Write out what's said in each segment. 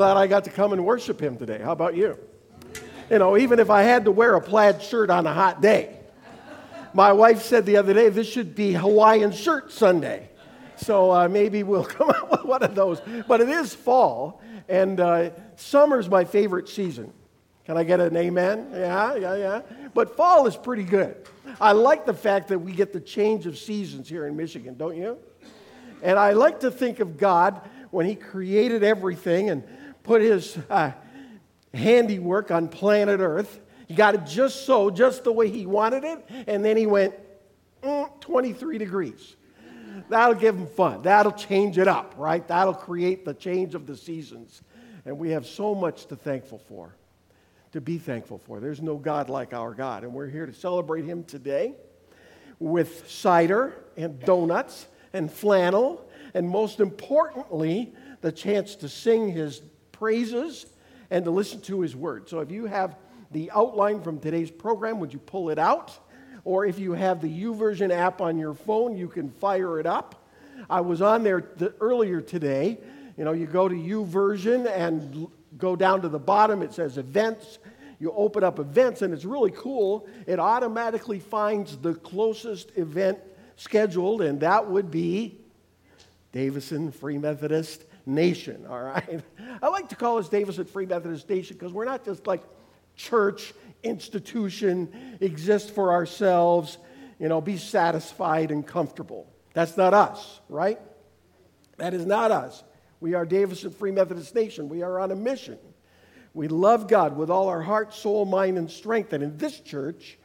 Glad I got to come and worship him today. How about you? You know, even if I had to wear a plaid shirt on a hot day. My wife said the other day, this should be Hawaiian Shirt Sunday. So uh, maybe we'll come up with one of those. But it is fall, and uh, summer's my favorite season. Can I get an amen? Yeah, yeah, yeah. But fall is pretty good. I like the fact that we get the change of seasons here in Michigan, don't you? And I like to think of God when He created everything and put his uh, handiwork on planet Earth. He got it just so, just the way he wanted it, and then he went mm, 23 degrees. That'll give him fun. That'll change it up, right? That'll create the change of the seasons. And we have so much to thankful for, to be thankful for. There's no God like our God, and we're here to celebrate him today with cider and donuts and flannel, and most importantly, the chance to sing his praises and to listen to his word. So if you have the outline from today's program, would you pull it out? Or if you have the YouVersion app on your phone, you can fire it up. I was on there the, earlier today. You know, you go to YouVersion and go down to the bottom, it says events. You open up events, and it's really cool. It automatically finds the closest event scheduled, and that would be Davison Free Methodist nation, all right? I like to call us Davison Free Methodist Nation because we're not just like church, institution, exist for ourselves, you know, be satisfied and comfortable. That's not us, right? That is not us. We are Davis Davison Free Methodist Nation. We are on a mission. We love God with all our heart, soul, mind, and strength. And in this church,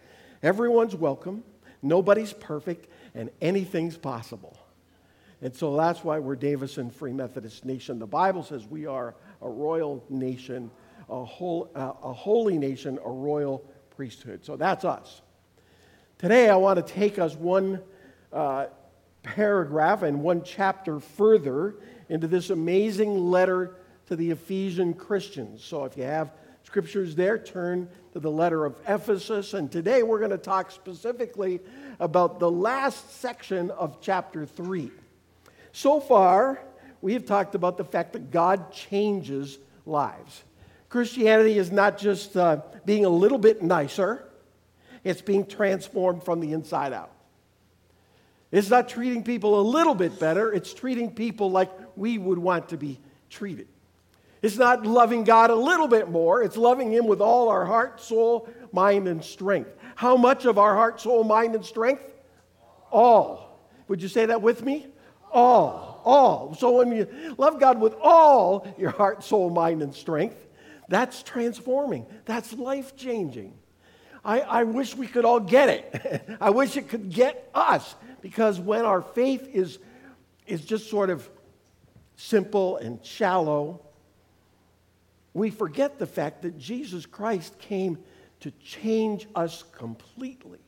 everyone's welcome, nobody's perfect, and anything's possible. And so that's why we're Davison Free Methodist Nation. The Bible says we are a royal nation, a, whole, uh, a holy nation, a royal priesthood. So that's us. Today, I want to take us one uh, paragraph and one chapter further into this amazing letter to the Ephesian Christians. So if you have scriptures there, turn to the letter of Ephesus. And today, we're going to talk specifically about the last section of chapter 3. So far, we have talked about the fact that God changes lives. Christianity is not just uh, being a little bit nicer, it's being transformed from the inside out. It's not treating people a little bit better, it's treating people like we would want to be treated. It's not loving God a little bit more, it's loving Him with all our heart, soul, mind, and strength. How much of our heart, soul, mind, and strength? All. Would you say that with me? All, all. So when you love God with all your heart, soul, mind, and strength, that's transforming. That's life changing. I, I wish we could all get it. I wish it could get us because when our faith is, is just sort of simple and shallow, we forget the fact that Jesus Christ came to change us completely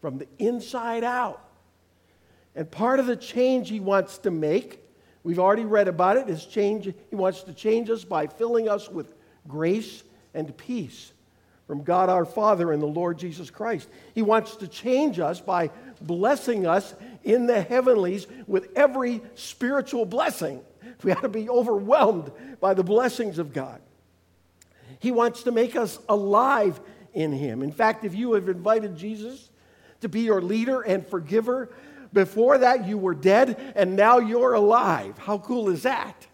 from the inside out. And part of the change he wants to make, we've already read about it, is change. He wants to change us by filling us with grace and peace from God our Father and the Lord Jesus Christ. He wants to change us by blessing us in the heavenlies with every spiritual blessing. We ought to be overwhelmed by the blessings of God. He wants to make us alive in Him. In fact, if you have invited Jesus to be your leader and forgiver, before that, you were dead, and now you're alive. How cool is that?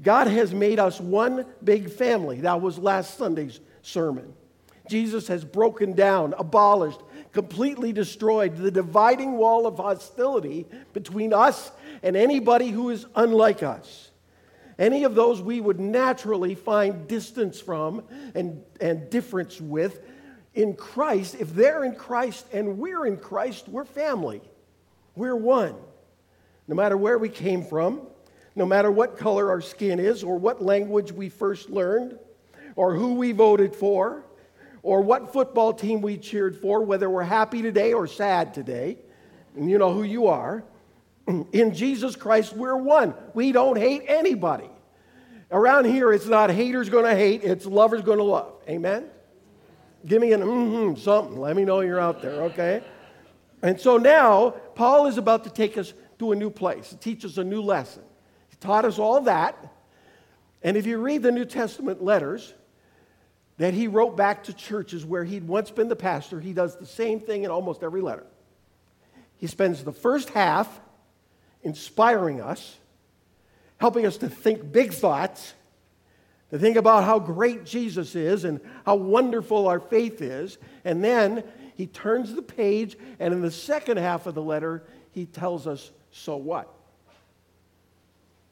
God has made us one big family. That was last Sunday's sermon. Jesus has broken down, abolished, completely destroyed the dividing wall of hostility between us and anybody who is unlike us. Any of those we would naturally find distance from and, and difference with in Christ, if they're in Christ and we're in Christ, we're family. We're one. No matter where we came from, no matter what color our skin is, or what language we first learned, or who we voted for, or what football team we cheered for, whether we're happy today or sad today, and you know who you are. In Jesus Christ, we're one. We don't hate anybody. Around here, it's not haters to hate, it's lovers to love. Amen? Give me an mm-hmm something. Let me know you're out there, okay? And so now, Paul is about to take us to a new place, teach us a new lesson. He taught us all that. And if you read the New Testament letters that he wrote back to churches where he'd once been the pastor, he does the same thing in almost every letter. He spends the first half inspiring us, helping us to think big thoughts, to think about how great Jesus is and how wonderful our faith is. And then he turns the page, and in the second half of the letter, he tells us, So what?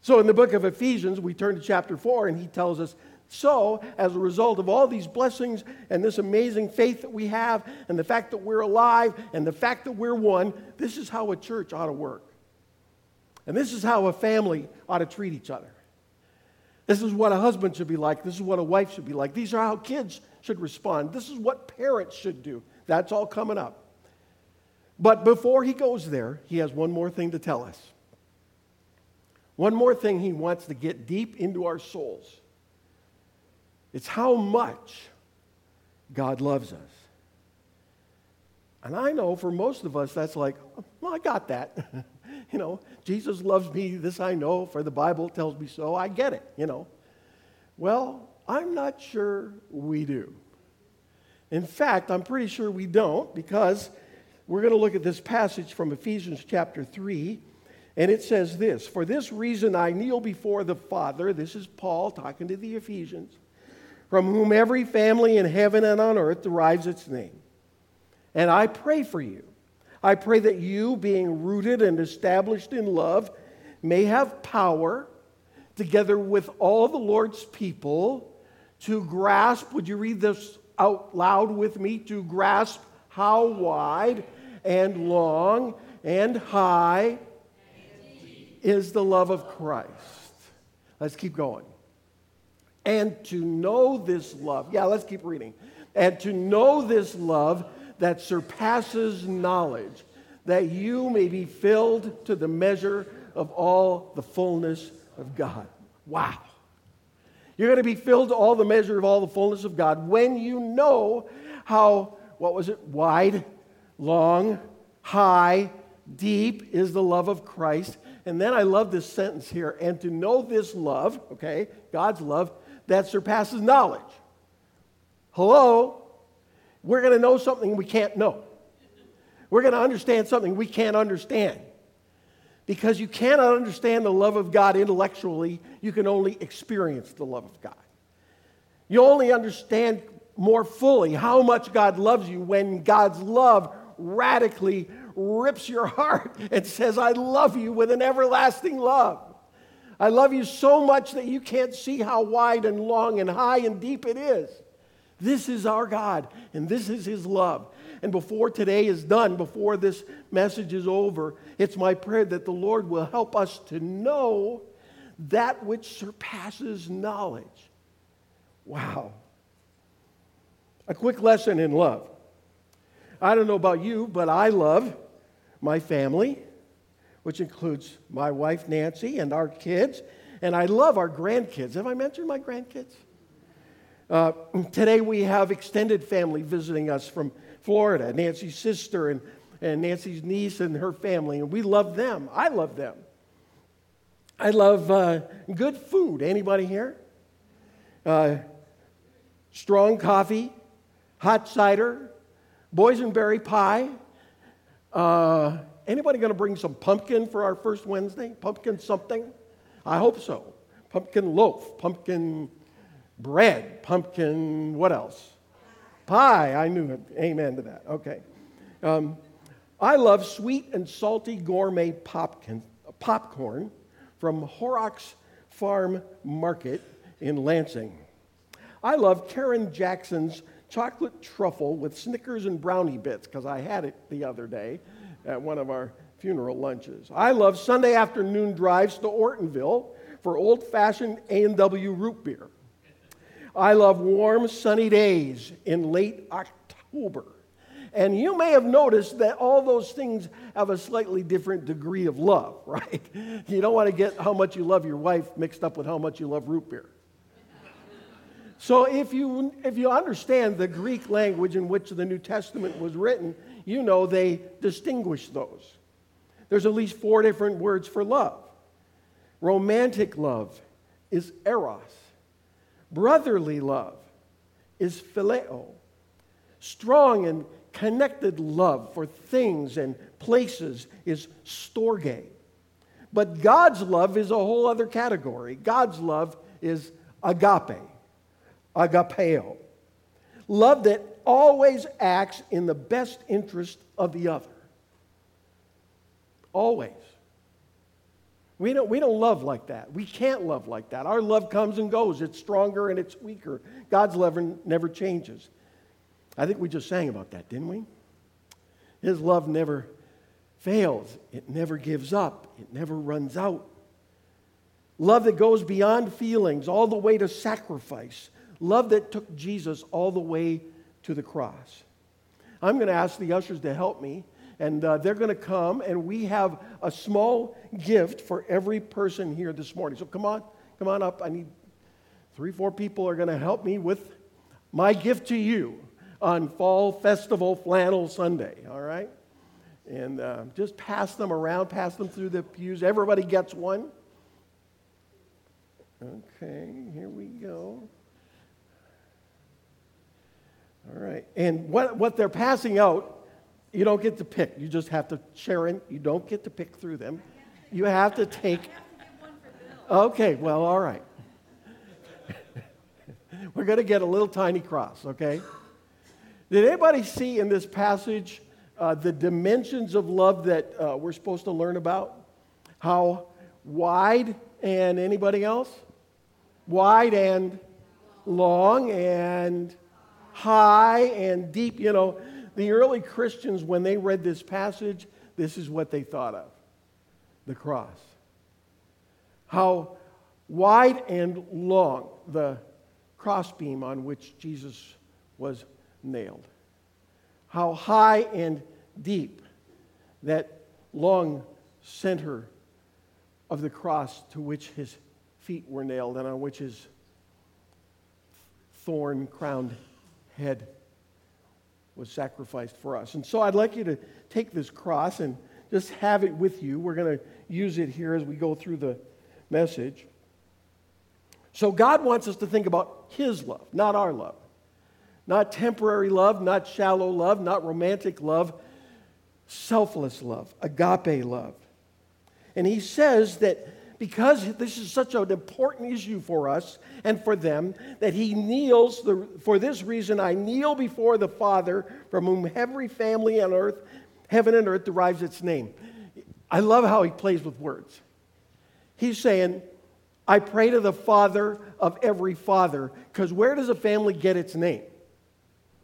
So in the book of Ephesians, we turn to chapter 4, and he tells us, so, as a result of all these blessings and this amazing faith that we have, and the fact that we're alive, and the fact that we're one, this is how a church ought to work. And this is how a family ought to treat each other. This is what a husband should be like. This is what a wife should be like. These are how kids should respond. This is what parents should do. That's all coming up. But before he goes there, he has one more thing to tell us. One more thing he wants to get deep into our souls. It's how much God loves us. And I know for most of us, that's like, oh, well, I got that. you know, Jesus loves me, this I know, for the Bible tells me so. I get it, you know. Well, I'm not sure we do. In fact, I'm pretty sure we don't because we're going to look at this passage from Ephesians chapter 3 and it says this For this reason I kneel before the Father. This is Paul talking to the Ephesians, from whom every family in heaven and on earth derives its name. And I pray for you. I pray that you, being rooted and established in love, may have power, together with all the Lord's people, to grasp. Would you read this out loud with me? To grasp how wide and long and high is the love of Christ. Let's keep going. And to know this love, yeah, let's keep reading. And to know this love that surpasses knowledge, that you may be filled to the measure of all the fullness of God. Wow. You're going to be filled to all the measure of all the fullness of God when you know how, what was it, wide, long, high, deep is the love of Christ, and then I love this sentence here and to know this love, okay, God's love, that surpasses knowledge. Hello? We're going to know something we can't know. We're going to understand something we can't understand. Because you cannot understand the love of God intellectually, you can only experience the love of God. You only understand more fully how much God loves you when God's love radically rips your heart and says, I love you with an everlasting love. I love you so much that you can't see how wide and long and high and deep it is. This is our God, and this is His love. And before today is done, before this message is over, it's my prayer that the Lord will help us to know that which surpasses knowledge. Wow. A quick lesson in love. I don't know about you, but I love my family, which includes my wife Nancy and our kids, and I love our grandkids. Have I mentioned my grandkids? Uh, today we have extended family visiting us from Florida, Nancy's sister and, and Nancy's niece and her family, and we love them. I love them. I love uh, good food. Anybody here? Uh, strong coffee, hot cider, boysenberry pie, uh, anybody going to bring some pumpkin for our first Wednesday? Pumpkin something? I hope so. Pumpkin loaf, pumpkin bread, pumpkin what else? Pie. I knew it. Amen to that. Okay. Um, I love sweet and salty gourmet popcorn, popcorn from Horrocks Farm Market in Lansing. I love Karen Jackson's chocolate truffle with Snickers and brownie bits because I had it the other day at one of our funeral lunches. I love Sunday afternoon drives to Ortonville for old-fashioned A&W root beer. I love warm sunny days in late October. And you may have noticed that all those things have a slightly different degree of love, right? You don't want to get how much you love your wife mixed up with how much you love root beer. So if you, if you understand the Greek language in which the New Testament was written, you know they distinguish those. There's at least four different words for love romantic love, is eros. Brotherly love is phileo. Strong and connected love for things and places is storge. But God's love is a whole other category. God's love is agape, agapeo. Love that always acts in the best interest of the other. Always. We don't, we don't love like that. We can't love like that. Our love comes and goes. It's stronger and it's weaker. God's love never changes. I think we just sang about that, didn't we? His love never fails, it never gives up, it never runs out. Love that goes beyond feelings, all the way to sacrifice. Love that took Jesus all the way to the cross. I'm going to ask the ushers to help me and uh, they're going to come, and we have a small gift for every person here this morning. So come on, come on up. I need three, four people are going to help me with my gift to you on Fall Festival Flannel Sunday, all right? And uh, just pass them around, pass them through the pews. Everybody gets one. Okay, here we go. All right. And what, what they're passing out you don't get to pick. You just have to, Sharon, you don't get to pick through them. You have to take. Okay, well, all right. We're going to get a little tiny cross, okay? Did anybody see in this passage uh, the dimensions of love that uh, we're supposed to learn about? How wide and anybody else? Wide and long and high and deep. You know, the early Christians, when they read this passage, this is what they thought of the cross. How wide and long the crossbeam on which Jesus was nailed. How high and deep that long center of the cross to which his feet were nailed and on which his thorn crowned head was sacrificed for us. And so I'd like you to take this cross and just have it with you. We're going to use it here as we go through the message. So God wants us to think about His love, not our love. Not temporary love, not shallow love, not romantic love, selfless love, agape love. And He says that because this is such an important issue for us and for them, that he kneels. The, for this reason, I kneel before the Father, from whom every family on earth, heaven and earth, derives its name. I love how he plays with words. He's saying, I pray to the Father of every father, because where does a family get its name?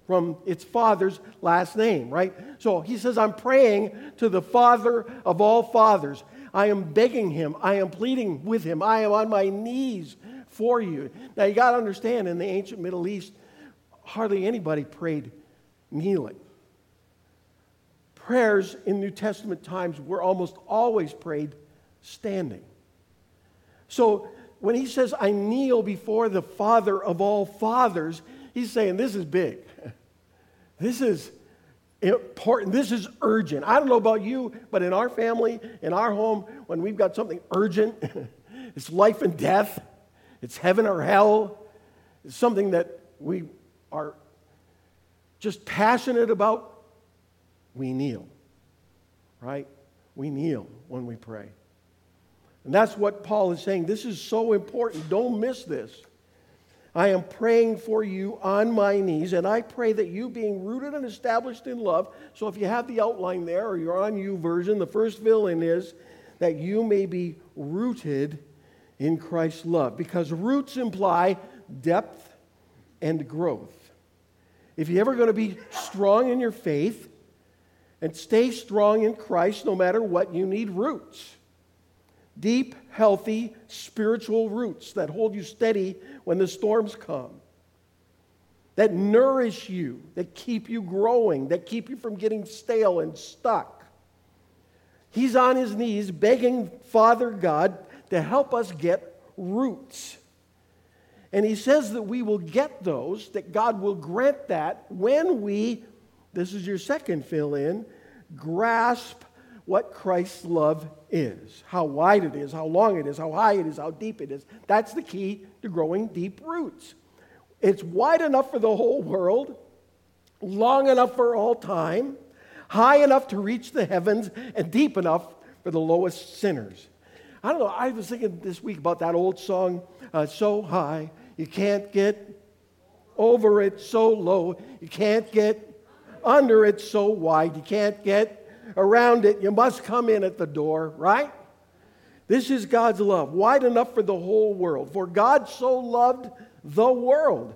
From its father's last name, right? So he says, I'm praying to the Father of all fathers. I am begging him. I am pleading with him. I am on my knees for you. Now, you got to understand, in the ancient Middle East, hardly anybody prayed kneeling. Prayers in New Testament times were almost always prayed standing. So, when he says, I kneel before the Father of all fathers, he's saying, This is big. This is important. This is urgent. I don't know about you, but in our family, in our home, when we've got something urgent, it's life and death, it's heaven or hell, it's something that we are just passionate about, we kneel, right? We kneel when we pray. And that's what Paul is saying. This is so important. Don't miss this. I am praying for you on my knees, and I pray that you, being rooted and established in love, so if you have the outline there or you're on YouVersion, the first fill in is that you may be rooted in Christ's love, because roots imply depth and growth. If you're ever going to be strong in your faith and stay strong in Christ no matter what, you need roots deep, healthy, spiritual roots that hold you steady when the storms come, that nourish you, that keep you growing, that keep you from getting stale and stuck. He's on his knees begging Father God to help us get roots. And he says that we will get those, that God will grant that when we, this is your second fill in, grasp what Christ's love is, how wide it is, how long it is, how high it is, how deep it is. That's the key to growing deep roots. It's wide enough for the whole world, long enough for all time, high enough to reach the heavens, and deep enough for the lowest sinners. I don't know, I was thinking this week about that old song, uh, So High, You Can't Get Over It, So Low, You Can't Get Under It, So Wide, You Can't Get around it. You must come in at the door, right? This is God's love, wide enough for the whole world. For God so loved the world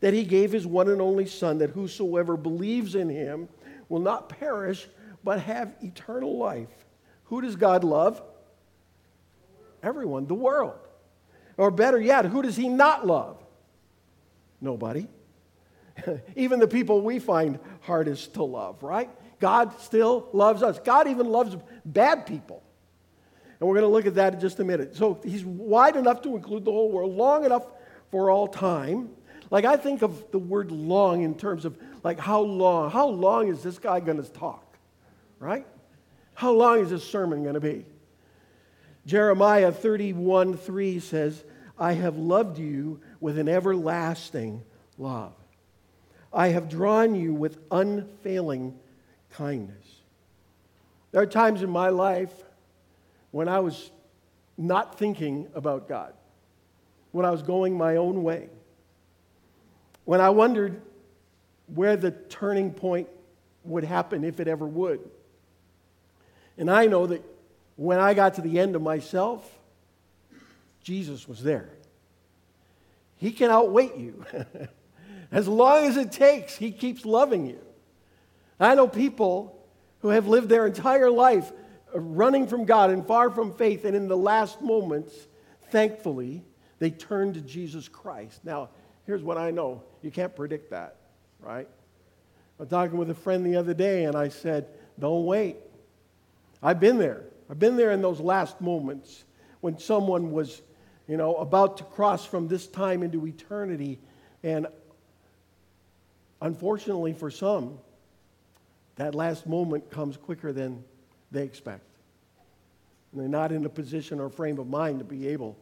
that he gave his one and only Son, that whosoever believes in him will not perish, but have eternal life. Who does God love? Everyone, the world. Or better yet, who does he not love? Nobody. Even the people we find hardest to love, right? God still loves us. God even loves bad people. And we're going to look at that in just a minute. So he's wide enough to include the whole world, long enough for all time. Like I think of the word long in terms of like how long? How long is this guy going to talk? Right? How long is this sermon going to be? Jeremiah 31 3 says, I have loved you with an everlasting love. I have drawn you with unfailing kindness. There are times in my life when I was not thinking about God, when I was going my own way, when I wondered where the turning point would happen, if it ever would. And I know that when I got to the end of myself, Jesus was there. He can outwait you. as long as it takes, He keeps loving you. I know people who have lived their entire life running from God and far from faith, and in the last moments, thankfully, they turn to Jesus Christ. Now, here's what I know you can't predict that, right? I was talking with a friend the other day, and I said, Don't wait. I've been there. I've been there in those last moments when someone was, you know, about to cross from this time into eternity. And unfortunately for some, that last moment comes quicker than they expect. And they're not in a position or frame of mind to be able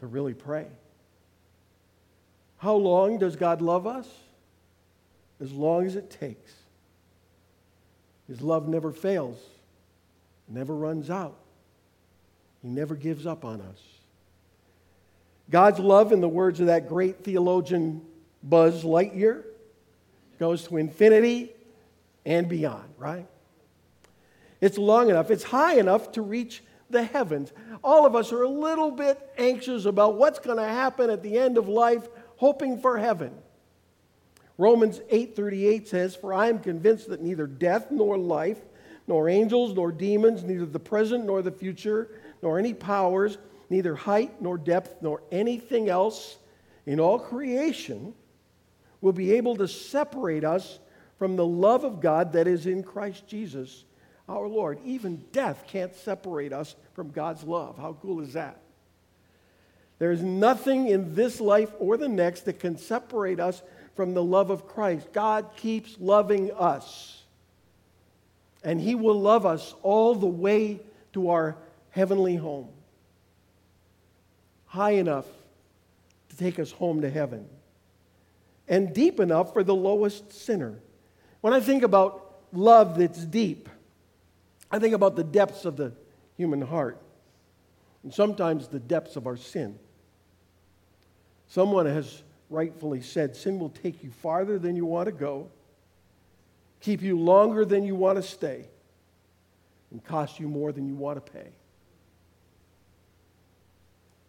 to really pray. How long does God love us? As long as it takes. His love never fails, never runs out. He never gives up on us. God's love, in the words of that great theologian Buzz Lightyear, goes to infinity and beyond, right? It's long enough, it's high enough to reach the heavens. All of us are a little bit anxious about what's going to happen at the end of life, hoping for heaven. Romans 8:38 says, "For I am convinced that neither death nor life, nor angels nor demons, neither the present nor the future, nor any powers, neither height nor depth, nor anything else in all creation will be able to separate us from the love of God that is in Christ Jesus our Lord. Even death can't separate us from God's love. How cool is that? There's nothing in this life or the next that can separate us from the love of Christ. God keeps loving us. And He will love us all the way to our heavenly home. High enough to take us home to heaven, and deep enough for the lowest sinner. When I think about love that's deep, I think about the depths of the human heart and sometimes the depths of our sin. Someone has rightfully said sin will take you farther than you want to go, keep you longer than you want to stay, and cost you more than you want to pay.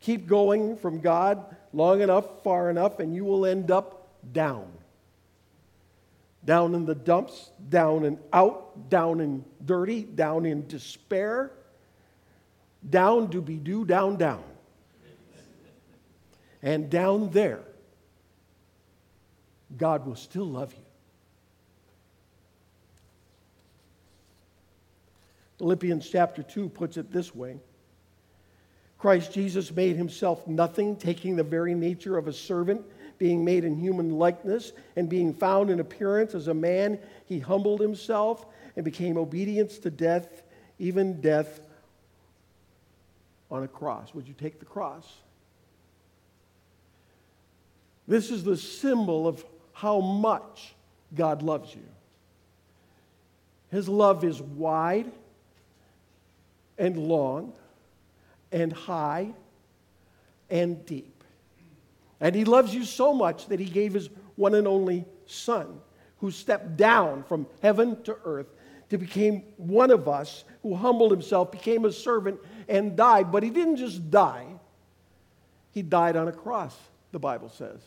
Keep going from God long enough, far enough, and you will end up down down in the dumps, down and out, down in dirty, down in despair, down to be do, down, down. And down there, God will still love you. Philippians chapter 2 puts it this way Christ Jesus made himself nothing, taking the very nature of a servant being made in human likeness, and being found in appearance as a man, he humbled himself and became obedient to death, even death on a cross. Would you take the cross? This is the symbol of how much God loves you. His love is wide and long and high and deep. And He loves you so much that He gave His one and only Son, who stepped down from heaven to earth to become one of us, who humbled Himself, became a servant, and died. But He didn't just die, He died on a cross, the Bible says.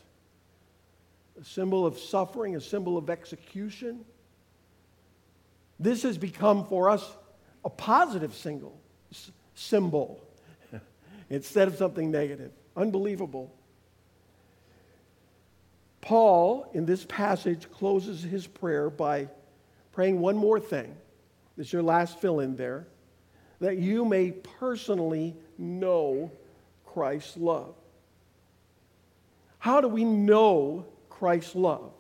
A symbol of suffering, a symbol of execution. This has become for us a positive single, symbol instead of something negative. Unbelievable. Paul, in this passage, closes his prayer by praying one more thing. Is your last fill in there. That you may personally know Christ's love. How do we know Christ's love?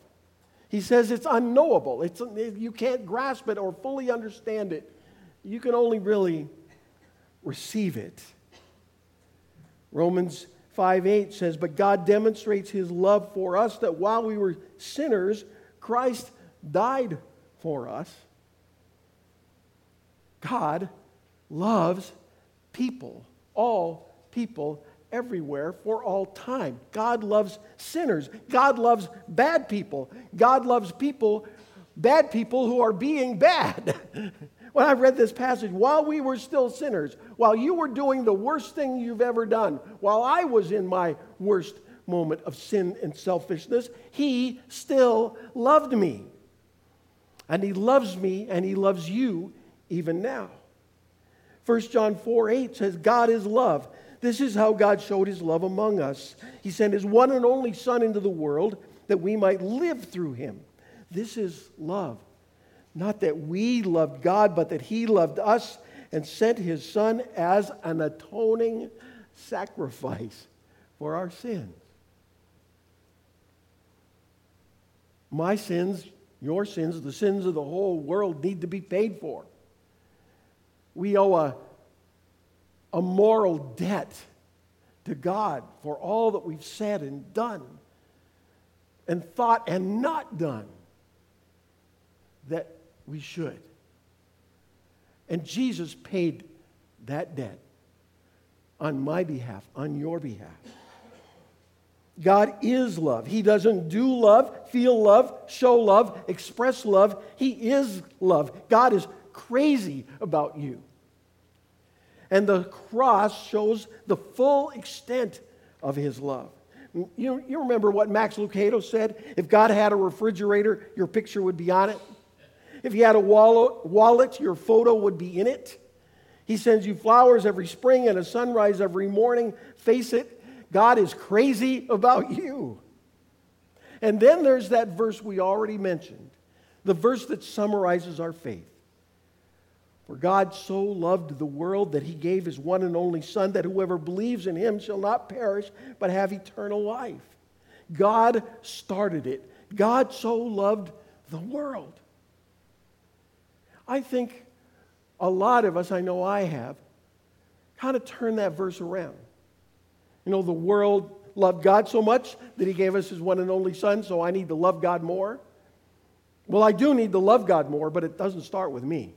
He says it's unknowable. It's, you can't grasp it or fully understand it. You can only really receive it. Romans 5 8 says, But God demonstrates his love for us that while we were sinners, Christ died for us. God loves people, all people, everywhere, for all time. God loves sinners. God loves bad people. God loves people, bad people who are being bad. when I read this passage, while we were still sinners, while you were doing the worst thing you've ever done, while I was in my worst moment of sin and selfishness, He still loved me. And He loves me and He loves you even now. 1 John 4 8 says, God is love. This is how God showed His love among us. He sent His one and only Son into the world that we might live through Him. This is love. Not that we loved God, but that He loved us and sent His Son as an atoning sacrifice for our sins. My sins, your sins, the sins of the whole world need to be paid for. We owe a, a moral debt to God for all that we've said and done and thought and not done that we should. And Jesus paid that debt on my behalf, on your behalf. God is love. He doesn't do love, feel love, show love, express love. He is love. God is crazy about you. And the cross shows the full extent of his love. You, you remember what Max Lucado said? If God had a refrigerator, your picture would be on it. If you had a wallet, your photo would be in it. He sends you flowers every spring and a sunrise every morning. Face it, God is crazy about you. And then there's that verse we already mentioned, the verse that summarizes our faith. For God so loved the world that he gave his one and only Son, that whoever believes in him shall not perish, but have eternal life. God started it. God so loved the world. I think a lot of us, I know I have, kind of turned that verse around. You know, the world loved God so much that he gave us his one and only Son, so I need to love God more. Well, I do need to love God more, but it doesn't start with me.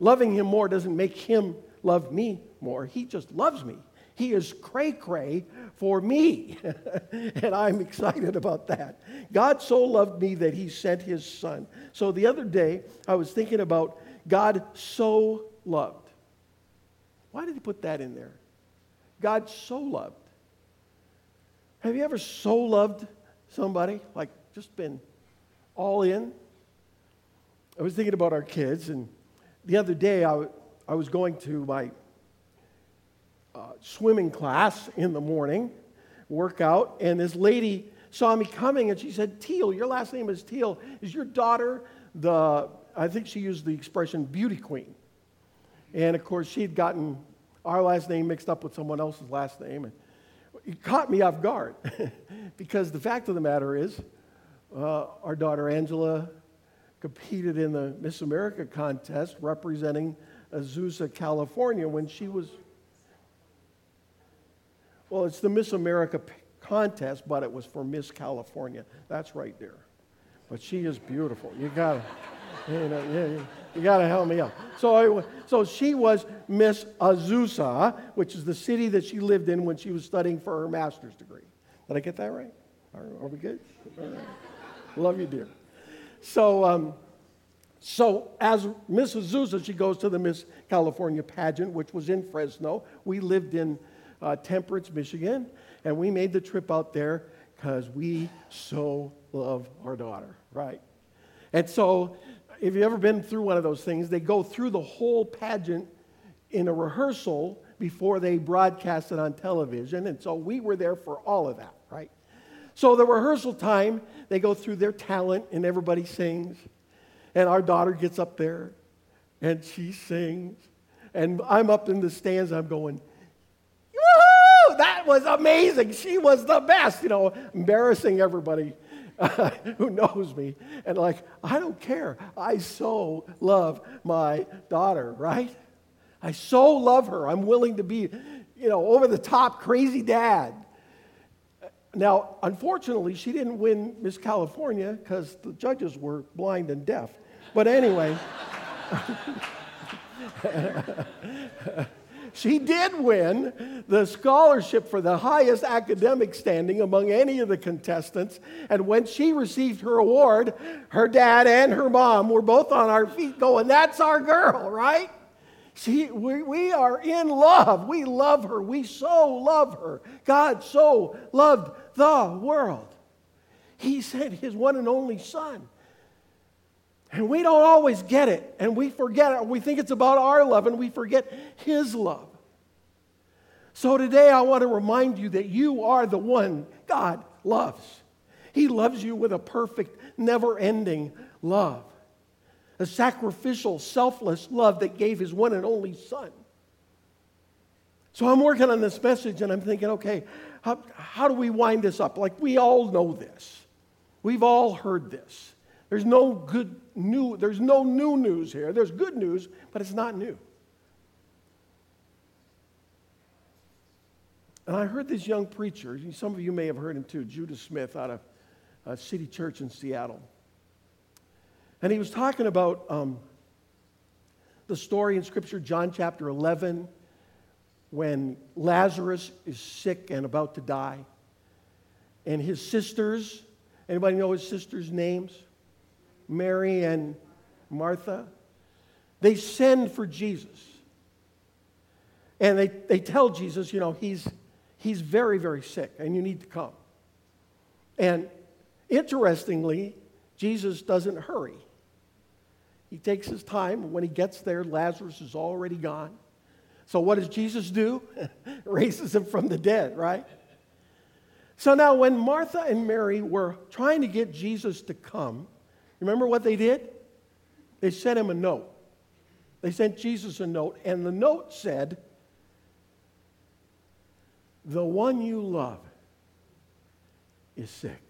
Loving him more doesn't make him love me more. He just loves me. He is cray cray for me. and I'm excited about that. God so loved me that he sent his son. So the other day, I was thinking about God so loved. Why did he put that in there? God so loved. Have you ever so loved somebody? Like just been all in? I was thinking about our kids, and the other day I, I was going to my uh, swimming class in the morning, workout, and this lady saw me coming and she said, Teal, your last name is Teal. Is your daughter the, I think she used the expression beauty queen? And of course, she'd gotten our last name mixed up with someone else's last name. And it caught me off guard because the fact of the matter is, uh, our daughter Angela competed in the Miss America contest representing Azusa, California when she was Well, it's the Miss America contest, but it was for Miss California. That's right there. But she is beautiful. You gotta, you know, yeah, you gotta help me out. So, I, so she was Miss Azusa, which is the city that she lived in when she was studying for her master's degree. Did I get that right? Are, are we good? Love you, dear. So, um, so as Miss Azusa, she goes to the Miss California pageant, which was in Fresno. We lived in uh, Temperance, Michigan, and we made the trip out there because we so love our daughter, right? And so, if you've ever been through one of those things, they go through the whole pageant in a rehearsal before they broadcast it on television. And so we were there for all of that, right? So the rehearsal time, they go through their talent and everybody sings. And our daughter gets up there and she sings. And I'm up in the stands, I'm going! Was amazing. She was the best, you know, embarrassing everybody who knows me. And like, I don't care. I so love my daughter, right? I so love her. I'm willing to be, you know, over the top crazy dad. Now, unfortunately, she didn't win Miss California because the judges were blind and deaf. But anyway, she did win the scholarship for the highest academic standing among any of the contestants. And when she received her award, her dad and her mom were both on our feet going, That's our girl, right? See, we, we are in love. We love her. We so love her. God so loved the world. He sent his one and only Son. And we don't always get it, and we forget it. We think it's about our love, and we forget his love. So today, I want to remind you that you are the one God loves. He loves you with a perfect, never ending love a sacrificial, selfless love that gave his one and only son. So I'm working on this message and I'm thinking, okay, how, how do we wind this up? Like, we all know this. We've all heard this. There's no good new, there's no new news here. There's good news, but it's not new. And I heard this young preacher, some of you may have heard him too, Judah Smith out of a City Church in Seattle. And he was talking about um, the story in Scripture, John chapter 11, when Lazarus is sick and about to die. And his sisters, anybody know his sisters' names? Mary and Martha. They send for Jesus. And they, they tell Jesus, you know, he's, he's very, very sick and you need to come. And interestingly, Jesus doesn't hurry. He takes his time. When he gets there, Lazarus is already gone. So, what does Jesus do? Raises him from the dead, right? So, now when Martha and Mary were trying to get Jesus to come, remember what they did? They sent him a note. They sent Jesus a note, and the note said, The one you love is sick.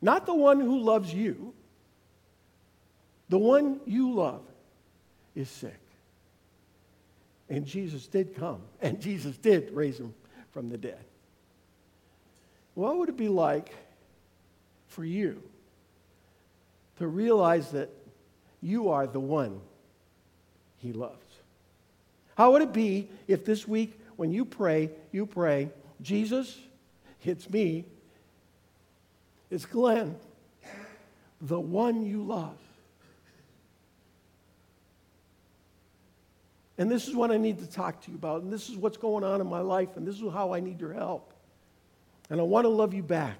Not the one who loves you, the one you love is sick. And Jesus did come, and Jesus did raise him from the dead. What would it be like for you to realize that you are the one he loves? How would it be if this week, when you pray, you pray, Jesus, it's me, it's Glenn, the one you love. And this is what I need to talk to you about. And this is what's going on in my life. And this is how I need your help. And I want to love you back.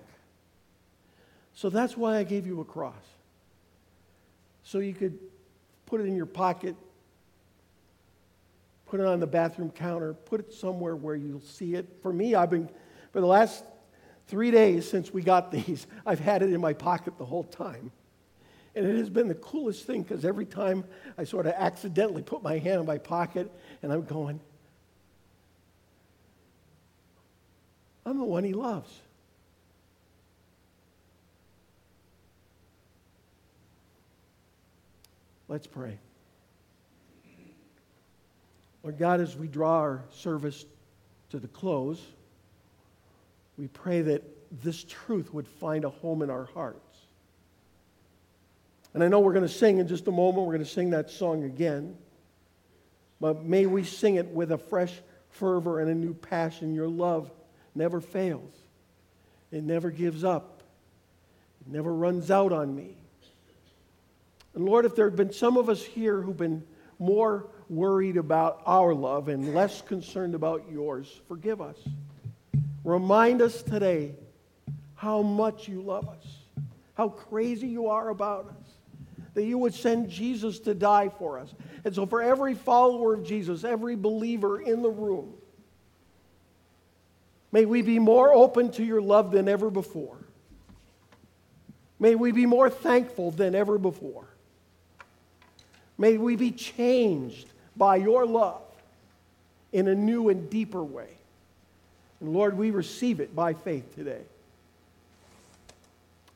So that's why I gave you a cross. So you could put it in your pocket, put it on the bathroom counter, put it somewhere where you'll see it. For me, I've been, for the last three days since we got these, I've had it in my pocket the whole time. And it has been the coolest thing because every time I sort of accidentally put my hand in my pocket and I'm going, I'm the one he loves. Let's pray. Lord God, as we draw our service to the close, we pray that this truth would find a home in our hearts. And I know we're going to sing in just a moment, we're going to sing that song again. But may we sing it with a fresh fervor and a new passion. Your love never fails, it never gives up, it never runs out on me. And Lord, if there have been some of us here who've been more worried about our love and less concerned about yours, forgive us. Remind us today how much you love us, how crazy you are about us, that you would send Jesus to die for us. And so, for every follower of Jesus, every believer in the room, may we be more open to your love than ever before. May we be more thankful than ever before. May we be changed by your love in a new and deeper way. And Lord, we receive it by faith today.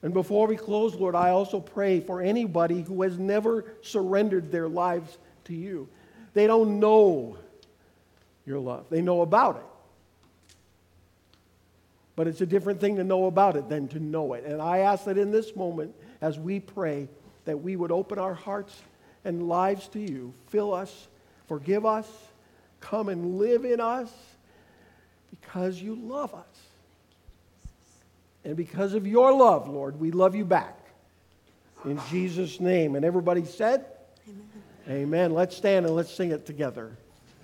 And before we close, Lord, I also pray for anybody who has never surrendered their lives to you. They don't know your love, they know about it. But it's a different thing to know about it than to know it. And I ask that in this moment, as we pray, that we would open our hearts and lives to you. Fill us, forgive us, come and live in us because you love us. And because of your love, Lord, we love you back. In Jesus' name. And everybody said, Amen. Amen. Let's stand and let's sing it together.